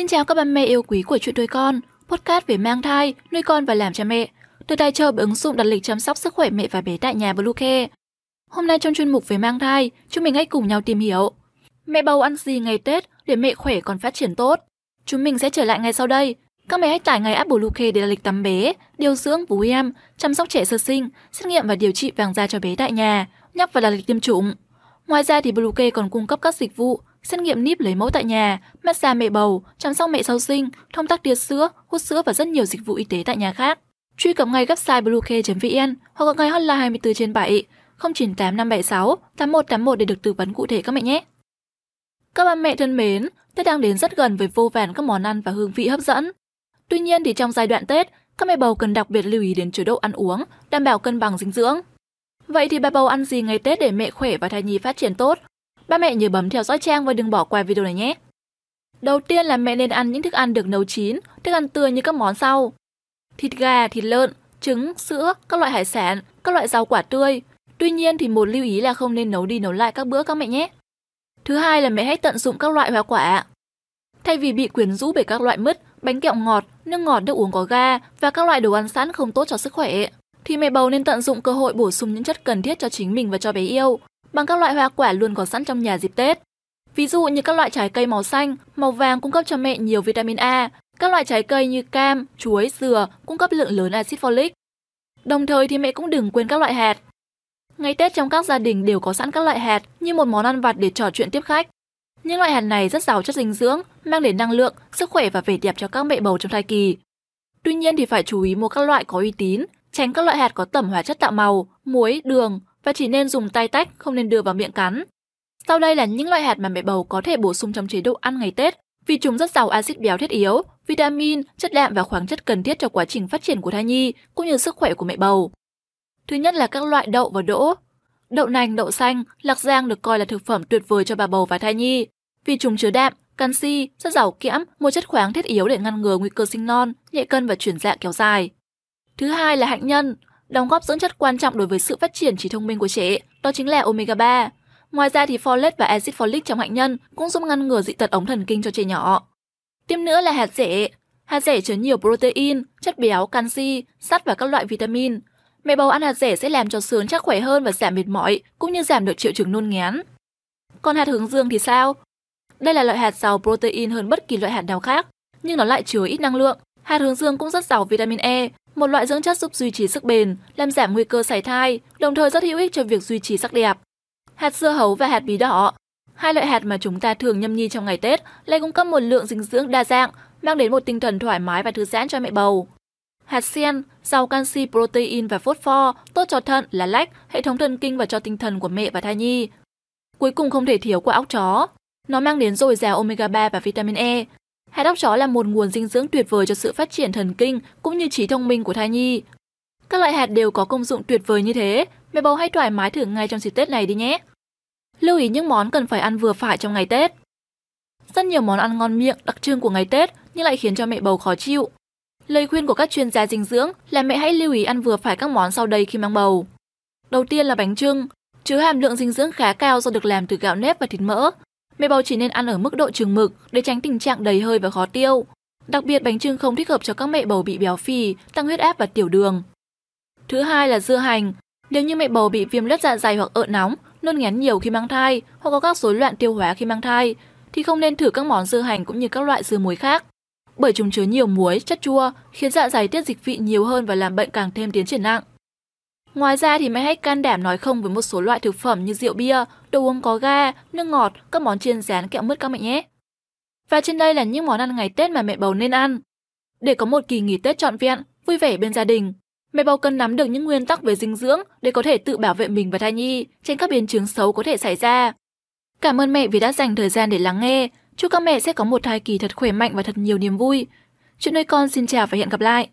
Xin chào các bà mẹ yêu quý của chuyện nuôi con, podcast về mang thai, nuôi con và làm cha mẹ, được tài trợ bởi ứng dụng đặt lịch chăm sóc sức khỏe mẹ và bé tại nhà Bluecare. Hôm nay trong chuyên mục về mang thai, chúng mình hãy cùng nhau tìm hiểu mẹ bầu ăn gì ngày Tết để mẹ khỏe còn phát triển tốt. Chúng mình sẽ trở lại ngay sau đây. Các mẹ hãy tải ngay app Bluecare để đặt lịch tắm bé, điều dưỡng bú em, chăm sóc trẻ sơ sinh, xét nghiệm và điều trị vàng da cho bé tại nhà, nhắc và đặt lịch tiêm chủng. Ngoài ra thì Bluecare còn cung cấp các dịch vụ xét nghiệm níp lấy mẫu tại nhà, massage mẹ bầu, chăm sóc mẹ sau sinh, thông tắc tiết sữa, hút sữa và rất nhiều dịch vụ y tế tại nhà khác. Truy cập ngay website bluecare.vn hoặc gọi ngay hotline 24 trên 7 098 576 8181 để được tư vấn cụ thể các mẹ nhé. Các bà mẹ thân mến, Tết đang đến rất gần với vô vàn các món ăn và hương vị hấp dẫn. Tuy nhiên thì trong giai đoạn Tết, các mẹ bầu cần đặc biệt lưu ý đến chế độ ăn uống, đảm bảo cân bằng dinh dưỡng. Vậy thì bà bầu ăn gì ngày Tết để mẹ khỏe và thai nhi phát triển tốt? Ba mẹ nhớ bấm theo dõi trang và đừng bỏ qua video này nhé. Đầu tiên là mẹ nên ăn những thức ăn được nấu chín, thức ăn tươi như các món sau. Thịt gà, thịt lợn, trứng, sữa, các loại hải sản, các loại rau quả tươi. Tuy nhiên thì một lưu ý là không nên nấu đi nấu lại các bữa các mẹ nhé. Thứ hai là mẹ hãy tận dụng các loại hoa quả. Thay vì bị quyến rũ bởi các loại mứt, bánh kẹo ngọt, nước ngọt nước uống có ga và các loại đồ ăn sẵn không tốt cho sức khỏe, thì mẹ bầu nên tận dụng cơ hội bổ sung những chất cần thiết cho chính mình và cho bé yêu bằng các loại hoa quả luôn có sẵn trong nhà dịp Tết. Ví dụ như các loại trái cây màu xanh, màu vàng cung cấp cho mẹ nhiều vitamin A, các loại trái cây như cam, chuối, dừa cung cấp lượng lớn axit folic. Đồng thời thì mẹ cũng đừng quên các loại hạt. Ngày Tết trong các gia đình đều có sẵn các loại hạt như một món ăn vặt để trò chuyện tiếp khách. Những loại hạt này rất giàu chất dinh dưỡng, mang đến năng lượng, sức khỏe và vẻ đẹp cho các mẹ bầu trong thai kỳ. Tuy nhiên thì phải chú ý mua các loại có uy tín, tránh các loại hạt có tẩm hóa chất tạo màu, muối, đường, và chỉ nên dùng tay tách, không nên đưa vào miệng cắn. Sau đây là những loại hạt mà mẹ bầu có thể bổ sung trong chế độ ăn ngày Tết, vì chúng rất giàu axit béo thiết yếu, vitamin, chất đạm và khoáng chất cần thiết cho quá trình phát triển của thai nhi cũng như sức khỏe của mẹ bầu. Thứ nhất là các loại đậu và đỗ. Đậu nành, đậu xanh, lạc giang được coi là thực phẩm tuyệt vời cho bà bầu và thai nhi, vì chúng chứa đạm, canxi, rất giàu kẽm, một chất khoáng thiết yếu để ngăn ngừa nguy cơ sinh non, nhẹ cân và chuyển dạ kéo dài. Thứ hai là hạnh nhân, đóng góp dưỡng chất quan trọng đối với sự phát triển trí thông minh của trẻ, đó chính là omega 3. Ngoài ra thì folate và acid folic trong hạnh nhân cũng giúp ngăn ngừa dị tật ống thần kinh cho trẻ nhỏ. Tiếp nữa là hạt rẻ. Hạt rẻ chứa nhiều protein, chất béo, canxi, sắt và các loại vitamin. Mẹ bầu ăn hạt rẻ sẽ làm cho sướng chắc khỏe hơn và giảm mệt mỏi, cũng như giảm được triệu chứng nôn ngén. Còn hạt hướng dương thì sao? Đây là loại hạt giàu protein hơn bất kỳ loại hạt nào khác, nhưng nó lại chứa ít năng lượng. Hạt hướng dương cũng rất giàu vitamin E, một loại dưỡng chất giúp duy trì sức bền, làm giảm nguy cơ sảy thai, đồng thời rất hữu ích cho việc duy trì sắc đẹp. Hạt dưa hấu và hạt bí đỏ Hai loại hạt mà chúng ta thường nhâm nhi trong ngày Tết lại cung cấp một lượng dinh dưỡng đa dạng, mang đến một tinh thần thoải mái và thư giãn cho mẹ bầu. Hạt sen, giàu canxi, protein và phosphor, tốt cho thận, lá lách, hệ thống thần kinh và cho tinh thần của mẹ và thai nhi. Cuối cùng không thể thiếu quả óc chó. Nó mang đến dồi dào omega 3 và vitamin E, Hạt óc chó là một nguồn dinh dưỡng tuyệt vời cho sự phát triển thần kinh cũng như trí thông minh của thai nhi. Các loại hạt đều có công dụng tuyệt vời như thế, mẹ bầu hãy thoải mái thử ngay trong dịp Tết này đi nhé. Lưu ý những món cần phải ăn vừa phải trong ngày Tết. Rất nhiều món ăn ngon miệng đặc trưng của ngày Tết nhưng lại khiến cho mẹ bầu khó chịu. Lời khuyên của các chuyên gia dinh dưỡng là mẹ hãy lưu ý ăn vừa phải các món sau đây khi mang bầu. Đầu tiên là bánh trưng, chứa hàm lượng dinh dưỡng khá cao do được làm từ gạo nếp và thịt mỡ, Mẹ bầu chỉ nên ăn ở mức độ chừng mực để tránh tình trạng đầy hơi và khó tiêu. Đặc biệt bánh trưng không thích hợp cho các mẹ bầu bị béo phì, tăng huyết áp và tiểu đường. Thứ hai là dưa hành. Nếu như mẹ bầu bị viêm lết dạ dày hoặc ợ nóng, nôn ngén nhiều khi mang thai hoặc có các rối loạn tiêu hóa khi mang thai, thì không nên thử các món dưa hành cũng như các loại dưa muối khác. Bởi chúng chứa nhiều muối, chất chua, khiến dạ dày tiết dịch vị nhiều hơn và làm bệnh càng thêm tiến triển nặng. Ngoài ra thì mẹ hãy can đảm nói không với một số loại thực phẩm như rượu bia, đồ uống có ga, nước ngọt, các món chiên rán kẹo mứt các mẹ nhé. Và trên đây là những món ăn ngày Tết mà mẹ bầu nên ăn. Để có một kỳ nghỉ Tết trọn vẹn, vui vẻ bên gia đình, mẹ bầu cần nắm được những nguyên tắc về dinh dưỡng để có thể tự bảo vệ mình và thai nhi trên các biến chứng xấu có thể xảy ra. Cảm ơn mẹ vì đã dành thời gian để lắng nghe. Chúc các mẹ sẽ có một thai kỳ thật khỏe mạnh và thật nhiều niềm vui. Chuyện nuôi con xin chào và hẹn gặp lại.